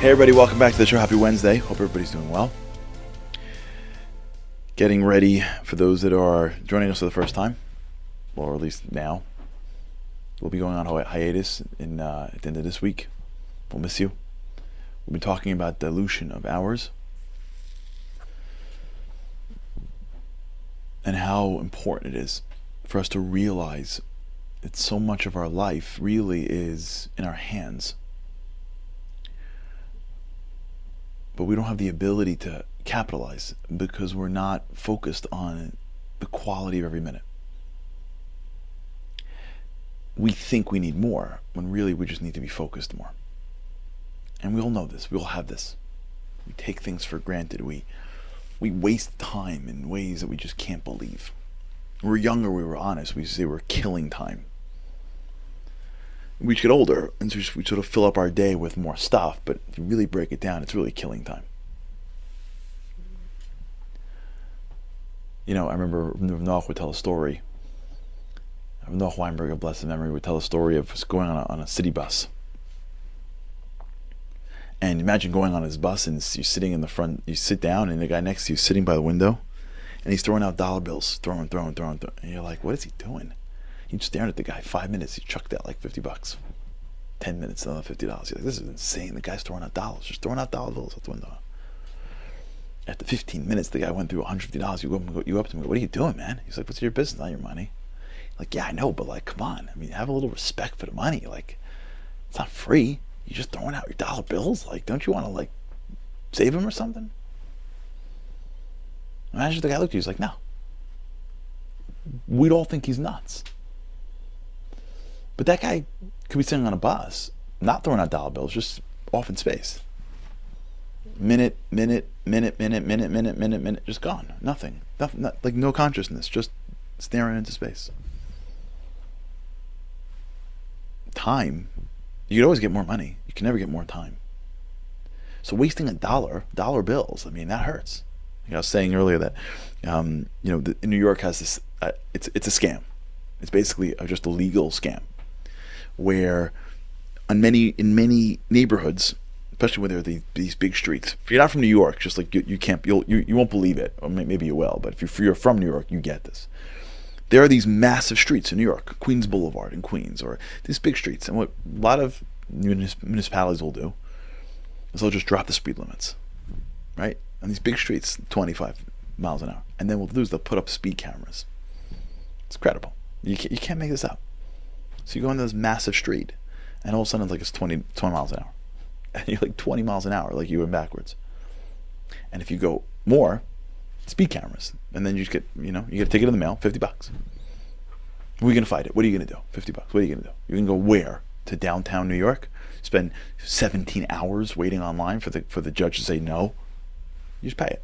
Hey everybody, welcome back to the show. Happy Wednesday. Hope everybody's doing well. Getting ready for those that are joining us for the first time, or at least now. We'll be going on hi- hiatus in uh, at the end of this week. We'll miss you. We've been talking about dilution of hours and how important it is for us to realize that so much of our life really is in our hands. But we don't have the ability to capitalize because we're not focused on the quality of every minute. We think we need more when really we just need to be focused more. And we all know this. We all have this. We take things for granted. We we waste time in ways that we just can't believe. When we were younger, we were honest. We say we're killing time. We get older and so we sort of fill up our day with more stuff, but if you really break it down, it's really killing time. You know, I remember Noach would tell a story. Noach Weinberg, of blessed memory, would tell a story of going on a, on a city bus. And imagine going on his bus and you're sitting in the front, you sit down, and the guy next to you is sitting by the window, and he's throwing out dollar bills, throwing, throwing, throwing, throwing. And you're like, what is he doing? He's staring at the guy. Five minutes, he chucked out like 50 bucks. 10 minutes, another $50. You're like, this is insane. The guy's throwing out dollars, just throwing out dollar bills out the window. After 15 minutes, the guy went through $150. You go, you up to him, go, what are you doing, man? He's like, what's your business, not your money? Like, yeah, I know, but like, come on. I mean, have a little respect for the money. Like, it's not free. You're just throwing out your dollar bills. Like, don't you want to like save them or something? Imagine if the guy looked at you. He's like, no. We'd all think he's nuts. But that guy could be sitting on a bus, not throwing out dollar bills, just off in space. Minute, minute, minute, minute, minute, minute, minute, minute, just gone. Nothing. Nothing. Not, like no consciousness, just staring into space. Time. You could always get more money. You can never get more time. So wasting a dollar, dollar bills, I mean, that hurts. I was saying earlier that, um, you know, the, New York has this, uh, it's, it's a scam. It's basically just a legal scam where on many in many neighborhoods, especially when there are these, these big streets. If you're not from New York, just like you, you can't you'll, you you won't believe it, or maybe you will. But if you're, if you're from New York, you get this. There are these massive streets in New York, Queens Boulevard in Queens, or these big streets. And what a lot of municipalities will do is they'll just drop the speed limits, right? On these big streets, 25 miles an hour. And then what they'll do is they'll put up speed cameras. It's credible. You can't, you can't make this up. So you go into this massive street, and all of a sudden it's like it's 20, 20 miles an hour. And you're like 20 miles an hour, like you went backwards. And if you go more, speed cameras. And then you get, you know, you get a ticket in the mail, 50 bucks. We're going to fight it. What are you going to do? 50 bucks. What are you going to do? You're going to go where? To downtown New York? Spend 17 hours waiting online for the for the judge to say no? You just pay it.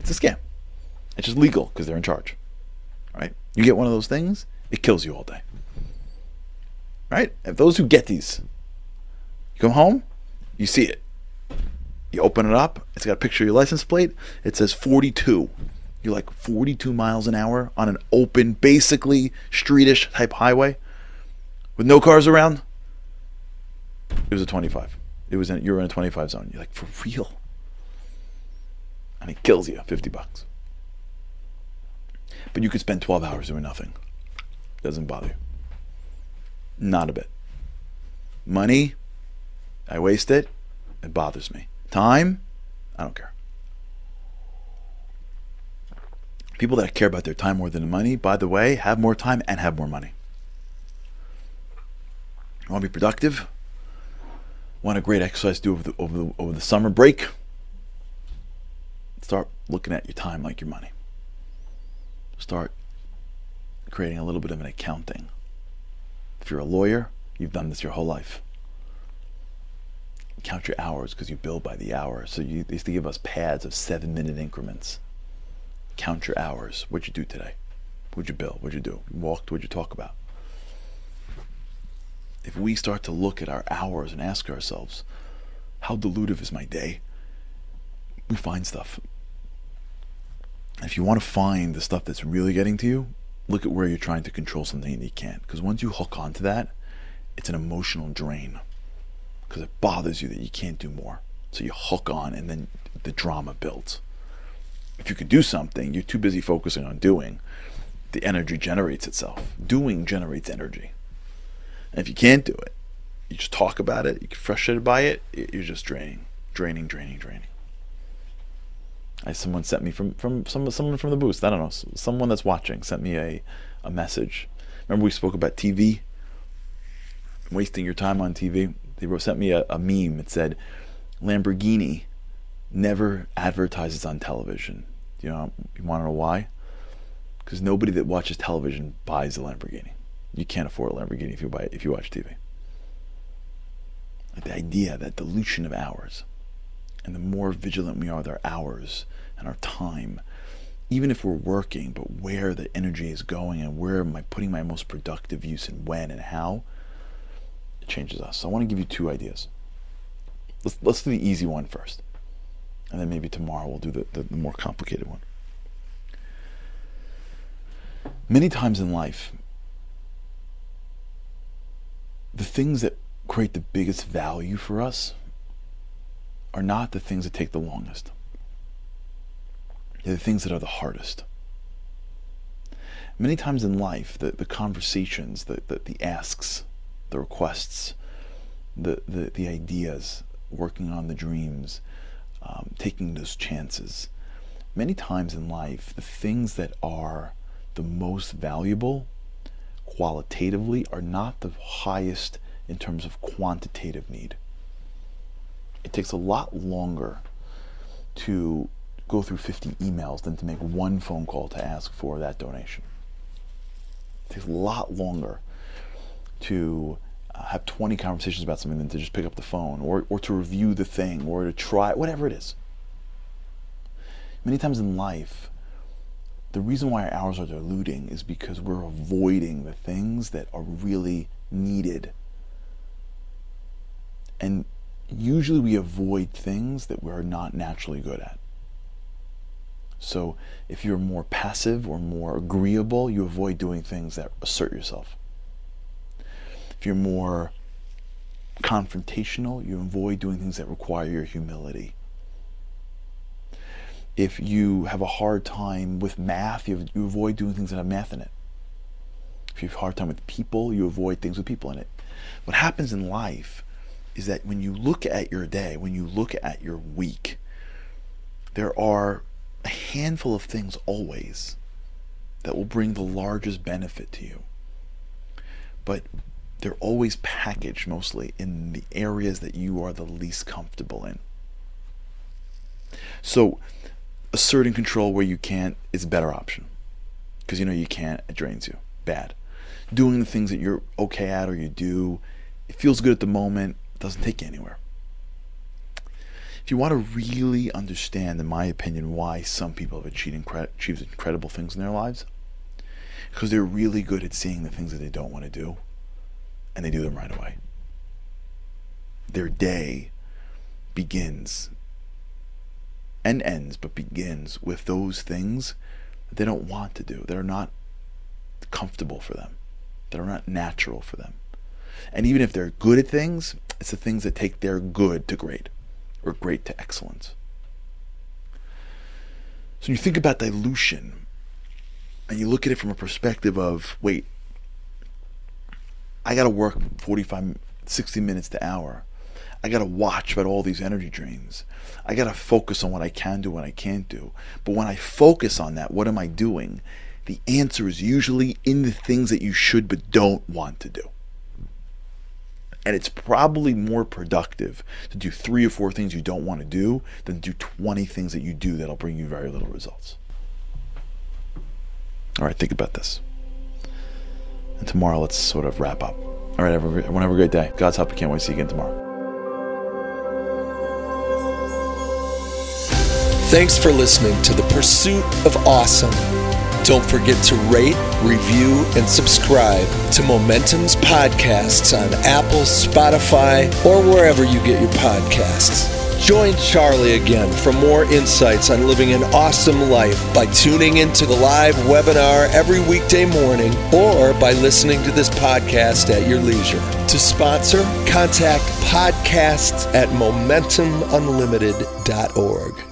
It's a scam. It's just legal because they're in charge. Right? You get one of those things, it kills you all day. Right? If those who get these, you come home, you see it. You open it up, it's got a picture of your license plate. It says 42. You're like 42 miles an hour on an open, basically streetish type highway with no cars around. It was a 25. It was in, you were in a 25 zone. You're like, for real? And it kills you, 50 bucks. But you could spend 12 hours doing nothing. Doesn't bother you. Not a bit. Money, I waste it. It bothers me. Time, I don't care. People that care about their time more than money, by the way, have more time and have more money. Want to be productive? Want a great exercise to do over the, over the, over the summer break? Start looking at your time like your money. Start creating a little bit of an accounting. If you're a lawyer, you've done this your whole life count your hours because you bill by the hour. So you, they used to give us pads of seven minute increments. Count your hours. What'd you do today? What'd you bill? What'd you do? Walked? What'd you talk about? If we start to look at our hours and ask ourselves, how dilutive is my day? We find stuff. If you want to find the stuff that's really getting to you, look at where you're trying to control something and you can't. Because once you hook onto that, it's an emotional drain because it bothers you that you can't do more. So you hook on and then the drama builds. If you can do something, you're too busy focusing on doing, the energy generates itself. Doing generates energy. And if you can't do it, you just talk about it, you get frustrated by it, you're just draining, draining, draining, draining. I, someone sent me from, from some, someone from the booth, I don't know, someone that's watching sent me a, a message. Remember we spoke about TV? Wasting your time on TV? They wrote, sent me a, a meme. It said, Lamborghini never advertises on television. You know, you want to know why? Because nobody that watches television buys a Lamborghini. You can't afford a Lamborghini if you buy if you watch TV. The idea, that dilution of hours, and the more vigilant we are with our hours and our time, even if we're working, but where the energy is going and where am I putting my most productive use and when and how, it changes us. So I want to give you two ideas. Let's, let's do the easy one first. And then maybe tomorrow we'll do the, the, the more complicated one. Many times in life, the things that create the biggest value for us are not the things that take the longest. They're the things that are the hardest. Many times in life, the, the conversations, the, the, the asks, the requests, the, the, the ideas, working on the dreams, um, taking those chances. Many times in life, the things that are the most valuable qualitatively are not the highest in terms of quantitative need. It takes a lot longer to go through 50 emails than to make one phone call to ask for that donation. It takes a lot longer to uh, have 20 conversations about something than to just pick up the phone or, or to review the thing or to try, whatever it is. Many times in life, the reason why our hours are diluting is because we're avoiding the things that are really needed. And usually we avoid things that we're not naturally good at. So if you're more passive or more agreeable, you avoid doing things that assert yourself. If you're more confrontational, you avoid doing things that require your humility. If you have a hard time with math, you, you avoid doing things that have math in it. If you have a hard time with people, you avoid things with people in it. What happens in life is that when you look at your day, when you look at your week, there are a handful of things always that will bring the largest benefit to you. But they're always packaged mostly in the areas that you are the least comfortable in. So, asserting control where you can't is a better option because you know you can't, it drains you. Bad. Doing the things that you're okay at or you do, it feels good at the moment, doesn't take you anywhere. If you want to really understand, in my opinion, why some people have achieved, incre- achieved incredible things in their lives, because they're really good at seeing the things that they don't want to do and they do them right away. Their day begins and ends, but begins with those things that they don't want to do, that are not comfortable for them, that are not natural for them. And even if they're good at things, it's the things that take their good to great or great to excellence. So when you think about dilution and you look at it from a perspective of, wait, I got to work 45, 60 minutes to hour. I got to watch about all these energy drains. I got to focus on what I can do, what I can't do. But when I focus on that, what am I doing? The answer is usually in the things that you should but don't want to do. And it's probably more productive to do three or four things you don't want to do than do 20 things that you do that'll bring you very little results. All right, think about this. And tomorrow, let's sort of wrap up. All right, everyone, have a great day. God's help. I can't wait to see you again tomorrow. Thanks for listening to The Pursuit of Awesome. Don't forget to rate, review, and subscribe to Momentum's podcasts on Apple, Spotify, or wherever you get your podcasts. Join Charlie again for more insights on living an awesome life by tuning into the live webinar every weekday morning or by listening to this podcast at your leisure. To sponsor, contact podcasts at momentumunlimited.org.